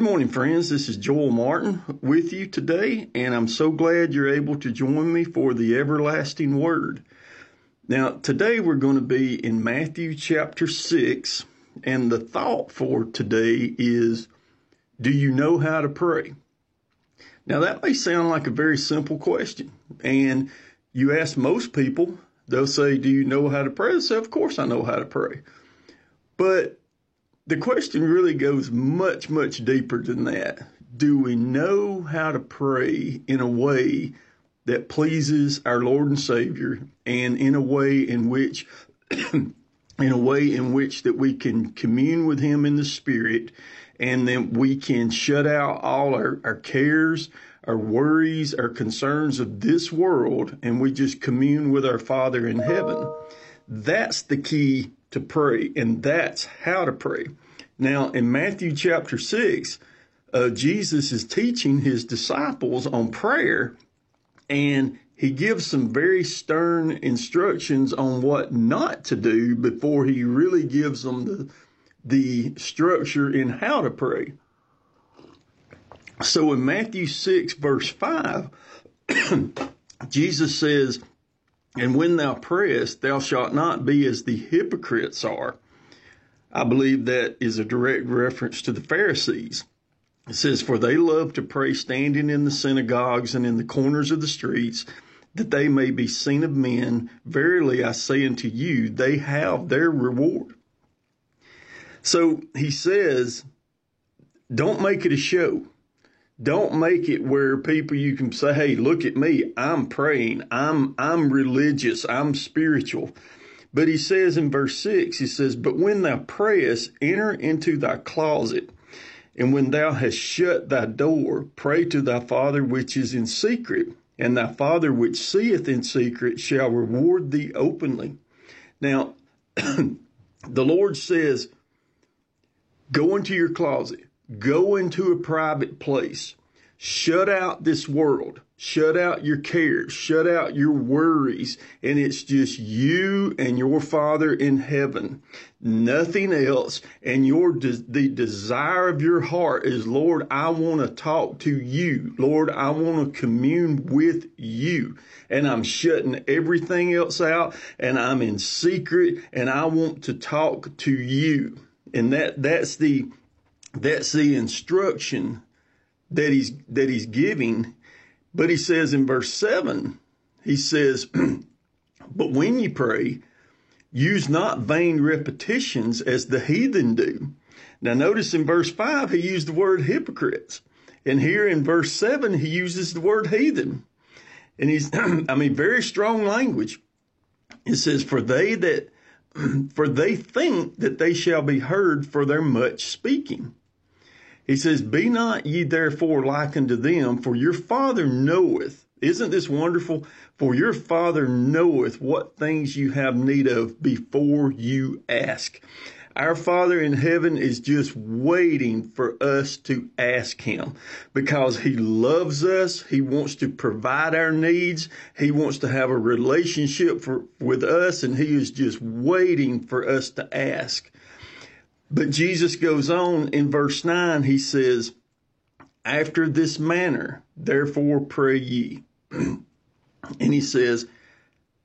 Good morning, friends. This is Joel Martin with you today, and I'm so glad you're able to join me for the everlasting word. Now, today we're going to be in Matthew chapter 6, and the thought for today is Do you know how to pray? Now, that may sound like a very simple question, and you ask most people, they'll say, Do you know how to pray? They say, Of course I know how to pray. But the question really goes much, much deeper than that. Do we know how to pray in a way that pleases our Lord and Savior and in a way in which in a way in which that we can commune with him in the spirit and then we can shut out all our, our cares, our worries, our concerns of this world and we just commune with our Father in heaven. That's the key to pray, and that's how to pray. Now, in Matthew chapter 6, uh, Jesus is teaching his disciples on prayer, and he gives some very stern instructions on what not to do before he really gives them the, the structure in how to pray. So in Matthew 6, verse 5, Jesus says, and when thou prayest, thou shalt not be as the hypocrites are. I believe that is a direct reference to the Pharisees. It says, For they love to pray standing in the synagogues and in the corners of the streets, that they may be seen of men. Verily I say unto you, they have their reward. So he says, Don't make it a show. Don't make it where people you can say, "Hey, look at me. I'm praying. I'm I'm religious. I'm spiritual." But he says in verse 6, he says, "But when thou prayest, enter into thy closet, and when thou hast shut thy door, pray to thy Father which is in secret, and thy Father which seeth in secret shall reward thee openly." Now, the Lord says, "Go into your closet." Go into a private place. Shut out this world. Shut out your cares. Shut out your worries. And it's just you and your Father in heaven. Nothing else. And your, the desire of your heart is, Lord, I want to talk to you. Lord, I want to commune with you. And I'm shutting everything else out and I'm in secret and I want to talk to you. And that, that's the, that's the instruction that he's that he's giving. But he says in verse seven, he says, "But when you pray, use not vain repetitions as the heathen do." Now notice in verse five he used the word hypocrites, and here in verse seven he uses the word heathen, and he's I mean very strong language. It says, "For they that." For they think that they shall be heard for their much speaking. He says, Be not ye therefore like unto them, for your Father knoweth. Isn't this wonderful? For your Father knoweth what things you have need of before you ask. Our Father in heaven is just waiting for us to ask Him because He loves us. He wants to provide our needs. He wants to have a relationship for, with us and He is just waiting for us to ask. But Jesus goes on in verse 9, he says, After this manner, therefore pray ye. and he says,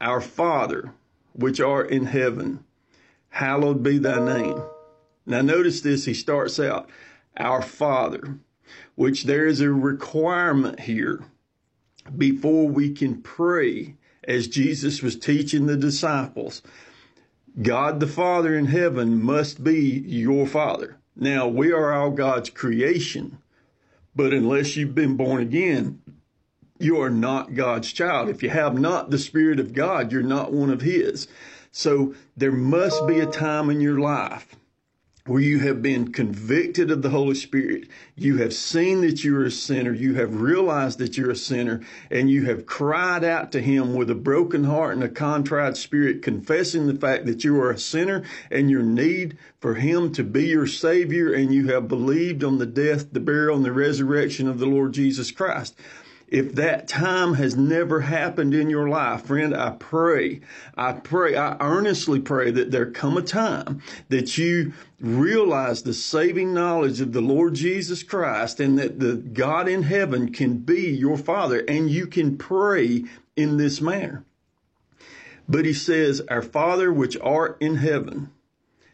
Our Father, which art in heaven, hallowed be thy name. Now notice this, he starts out, Our Father, which there is a requirement here before we can pray as Jesus was teaching the disciples. God the Father in heaven must be your Father. Now, we are all God's creation, but unless you've been born again, you are not God's child. If you have not the Spirit of God, you're not one of His. So there must be a time in your life where you have been convicted of the Holy Spirit. You have seen that you're a sinner. You have realized that you're a sinner and you have cried out to Him with a broken heart and a contrite spirit, confessing the fact that you are a sinner and your need for Him to be your Savior. And you have believed on the death, the burial, and the resurrection of the Lord Jesus Christ. If that time has never happened in your life, friend, I pray, I pray, I earnestly pray that there come a time that you realize the saving knowledge of the Lord Jesus Christ and that the God in heaven can be your father and you can pray in this manner. But he says, our father which art in heaven,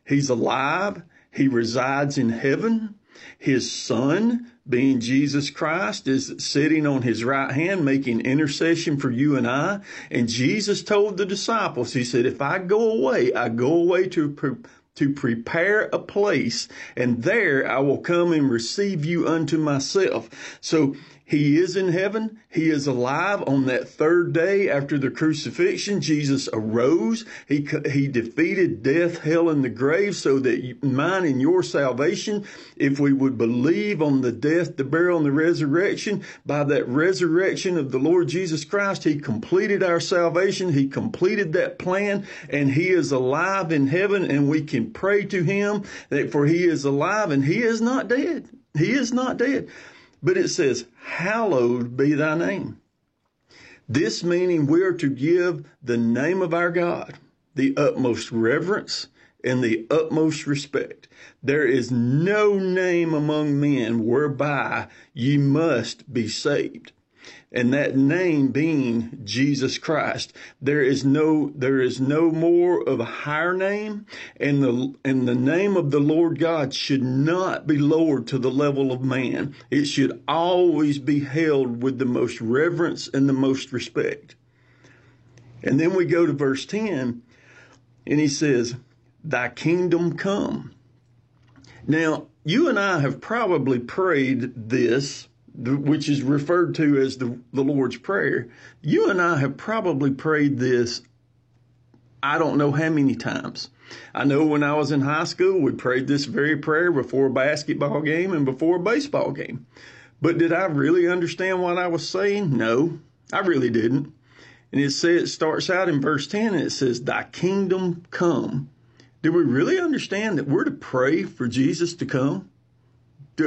he's alive. He resides in heaven. His son, being Jesus Christ, is sitting on his right hand making intercession for you and I. And Jesus told the disciples, he said, if I go away, I go away to pre- to prepare a place, and there I will come and receive you unto myself. So he is in heaven. He is alive on that third day after the crucifixion. Jesus arose. He, he defeated death, hell, and the grave so that mine and your salvation, if we would believe on the death, the burial, and the resurrection, by that resurrection of the Lord Jesus Christ, He completed our salvation. He completed that plan and He is alive in heaven and we can pray to Him that for He is alive and He is not dead. He is not dead. But it says, hallowed be thy name. This meaning we are to give the name of our God the utmost reverence and the utmost respect. There is no name among men whereby ye must be saved and that name being Jesus Christ. There is no, there is no more of a higher name and the, and the name of the Lord God should not be lowered to the level of man. It should always be held with the most reverence and the most respect. And then we go to verse 10 and he says, thy kingdom come. Now, you and I have probably prayed this which is referred to as the, the Lord's Prayer. You and I have probably prayed this, I don't know how many times. I know when I was in high school, we prayed this very prayer before a basketball game and before a baseball game. But did I really understand what I was saying? No, I really didn't. And it says, it starts out in verse 10 and it says, Thy kingdom come. Did we really understand that we're to pray for Jesus to come?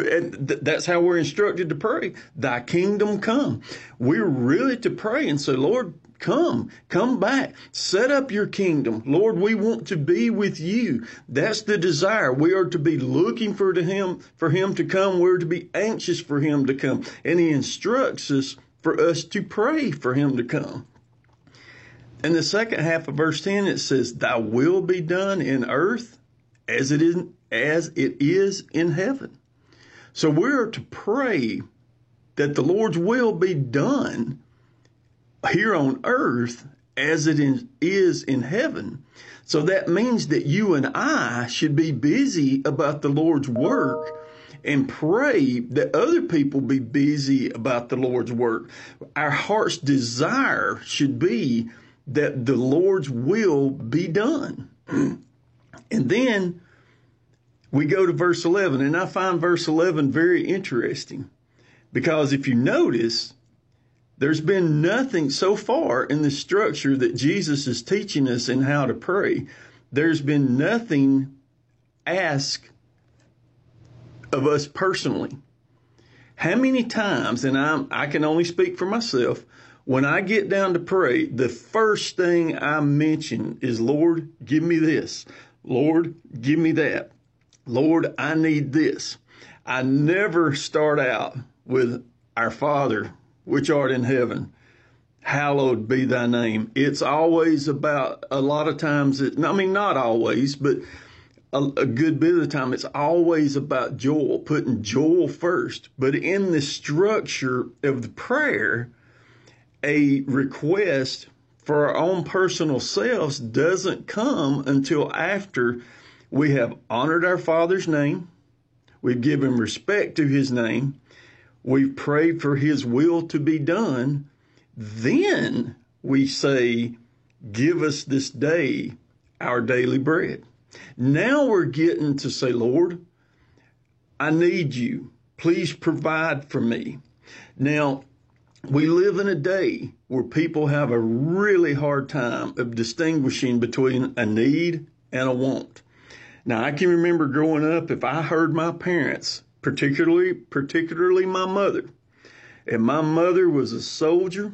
And that's how we're instructed to pray. Thy kingdom come. We're really to pray and say, Lord, come, come back, set up your kingdom. Lord, we want to be with you. That's the desire. We are to be looking for to him, for him to come. We're to be anxious for him to come. And he instructs us for us to pray for him to come. In the second half of verse 10, it says, Thy will be done in earth as it is, as it is in heaven. So we're to pray that the Lord's will be done here on earth as it is in heaven. So that means that you and I should be busy about the Lord's work and pray that other people be busy about the Lord's work. Our heart's desire should be that the Lord's will be done. and then we go to verse 11, and I find verse 11 very interesting because if you notice, there's been nothing so far in the structure that Jesus is teaching us in how to pray. There's been nothing asked of us personally. How many times, and I'm, I can only speak for myself, when I get down to pray, the first thing I mention is, Lord, give me this. Lord, give me that. Lord, I need this. I never start out with our Father, which art in heaven. Hallowed be thy name. It's always about, a lot of times, it, I mean, not always, but a, a good bit of the time, it's always about Joel, putting Joel first. But in the structure of the prayer, a request for our own personal selves doesn't come until after we have honored our Father's name. We've given respect to his name. We've prayed for his will to be done. Then we say, give us this day our daily bread. Now we're getting to say, Lord, I need you. Please provide for me. Now, we live in a day where people have a really hard time of distinguishing between a need and a want. Now I can remember growing up, if I heard my parents, particularly, particularly my mother, And my mother was a soldier,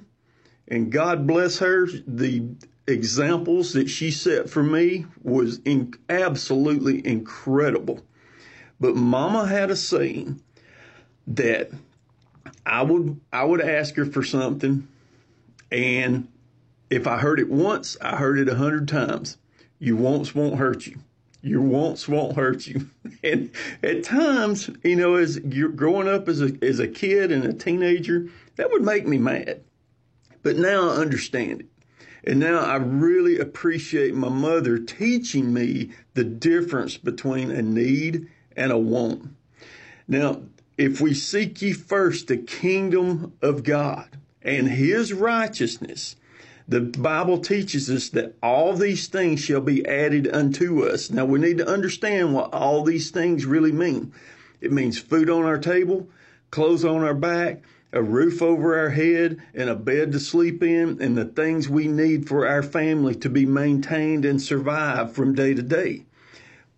and God bless her. The examples that she set for me was in, absolutely incredible. But Mama had a saying that I would I would ask her for something, and if I heard it once, I heard it a hundred times. You wants won't hurt you. Your wants won't hurt you. And at times, you know, as you're growing up as a as a kid and a teenager, that would make me mad. But now I understand it. And now I really appreciate my mother teaching me the difference between a need and a want. Now, if we seek ye first the kingdom of God and his righteousness, the Bible teaches us that all these things shall be added unto us. Now we need to understand what all these things really mean. It means food on our table, clothes on our back, a roof over our head, and a bed to sleep in, and the things we need for our family to be maintained and survive from day to day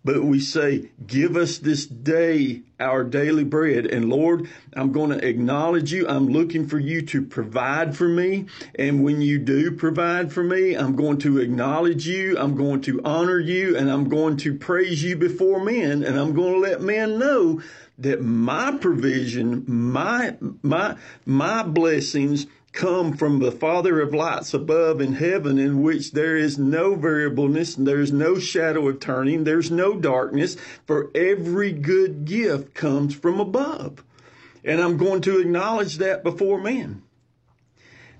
but we say, give us this day our daily bread. And Lord, I'm going to acknowledge you. I'm looking for you to provide for me. And when you do provide for me, I'm going to acknowledge you. I'm going to honor you and I'm going to praise you before men. And I'm going to let men know that my provision, my, my, my blessings come from the Father of lights above in heaven, in which there is no variableness, and there's no shadow of turning, there's no darkness, for every good gift comes from above. And I'm going to acknowledge that before men.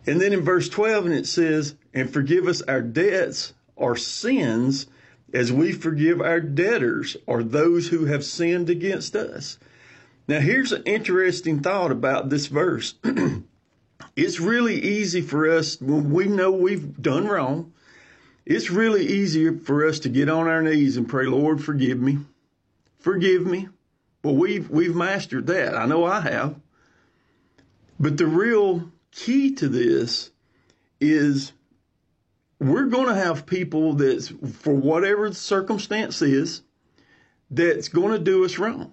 And then in verse 12, and it says, and forgive us our debts, our sins, as we forgive our debtors, or those who have sinned against us. Now, here's an interesting thought about this verse. It's really easy for us when we know we've done wrong. It's really easier for us to get on our knees and pray, Lord, forgive me. Forgive me. Well, we've, we've mastered that. I know I have. But the real key to this is we're going to have people that's, for whatever the circumstance is, that's going to do us wrong.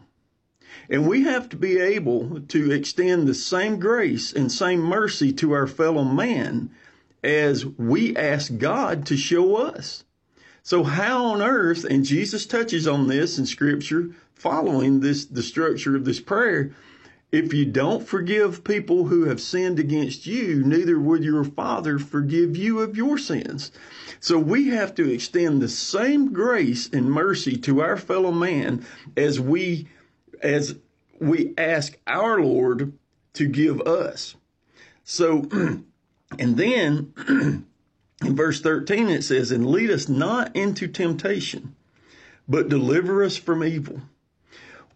And we have to be able to extend the same grace and same mercy to our fellow man as we ask God to show us. So how on earth, and Jesus touches on this in scripture following this, the structure of this prayer, if you don't forgive people who have sinned against you, neither would your Father forgive you of your sins. So we have to extend the same grace and mercy to our fellow man as we as we ask our Lord to give us. So, and then in verse 13 it says, And lead us not into temptation, but deliver us from evil.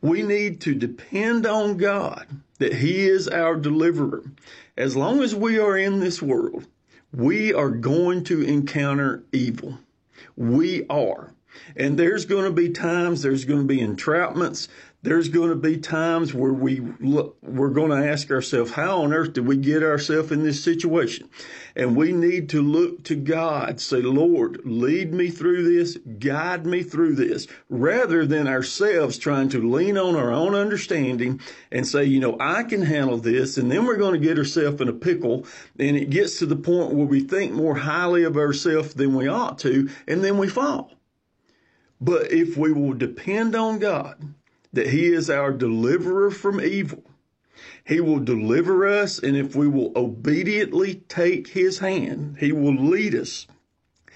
We need to depend on God that He is our deliverer. As long as we are in this world, we are going to encounter evil. We are. And there's going to be times, there's going to be entrapments, there's going to be times where we look, we're going to ask ourselves, how on earth did we get ourselves in this situation? And we need to look to God, say, Lord, lead me through this, guide me through this, rather than ourselves trying to lean on our own understanding and say, you know, I can handle this. And then we're going to get ourselves in a pickle. And it gets to the point where we think more highly of ourselves than we ought to. And then we fall. But if we will depend on God, that he is our deliverer from evil. He will deliver us, and if we will obediently take his hand, he will lead us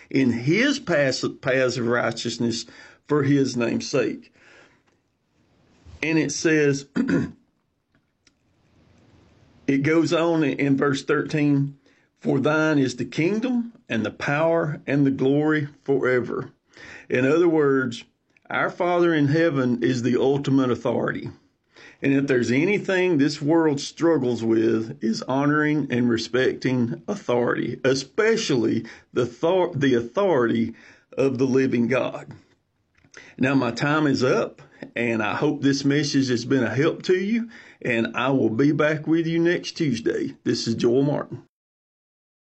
in his paths of righteousness for his name's sake. And it says, it goes on in verse 13, for thine is the kingdom and the power and the glory forever. In other words, our Father in heaven is the ultimate authority. And if there's anything this world struggles with is honoring and respecting authority, especially the, thor- the authority of the living God. Now my time is up and I hope this message has been a help to you and I will be back with you next Tuesday. This is Joel Martin.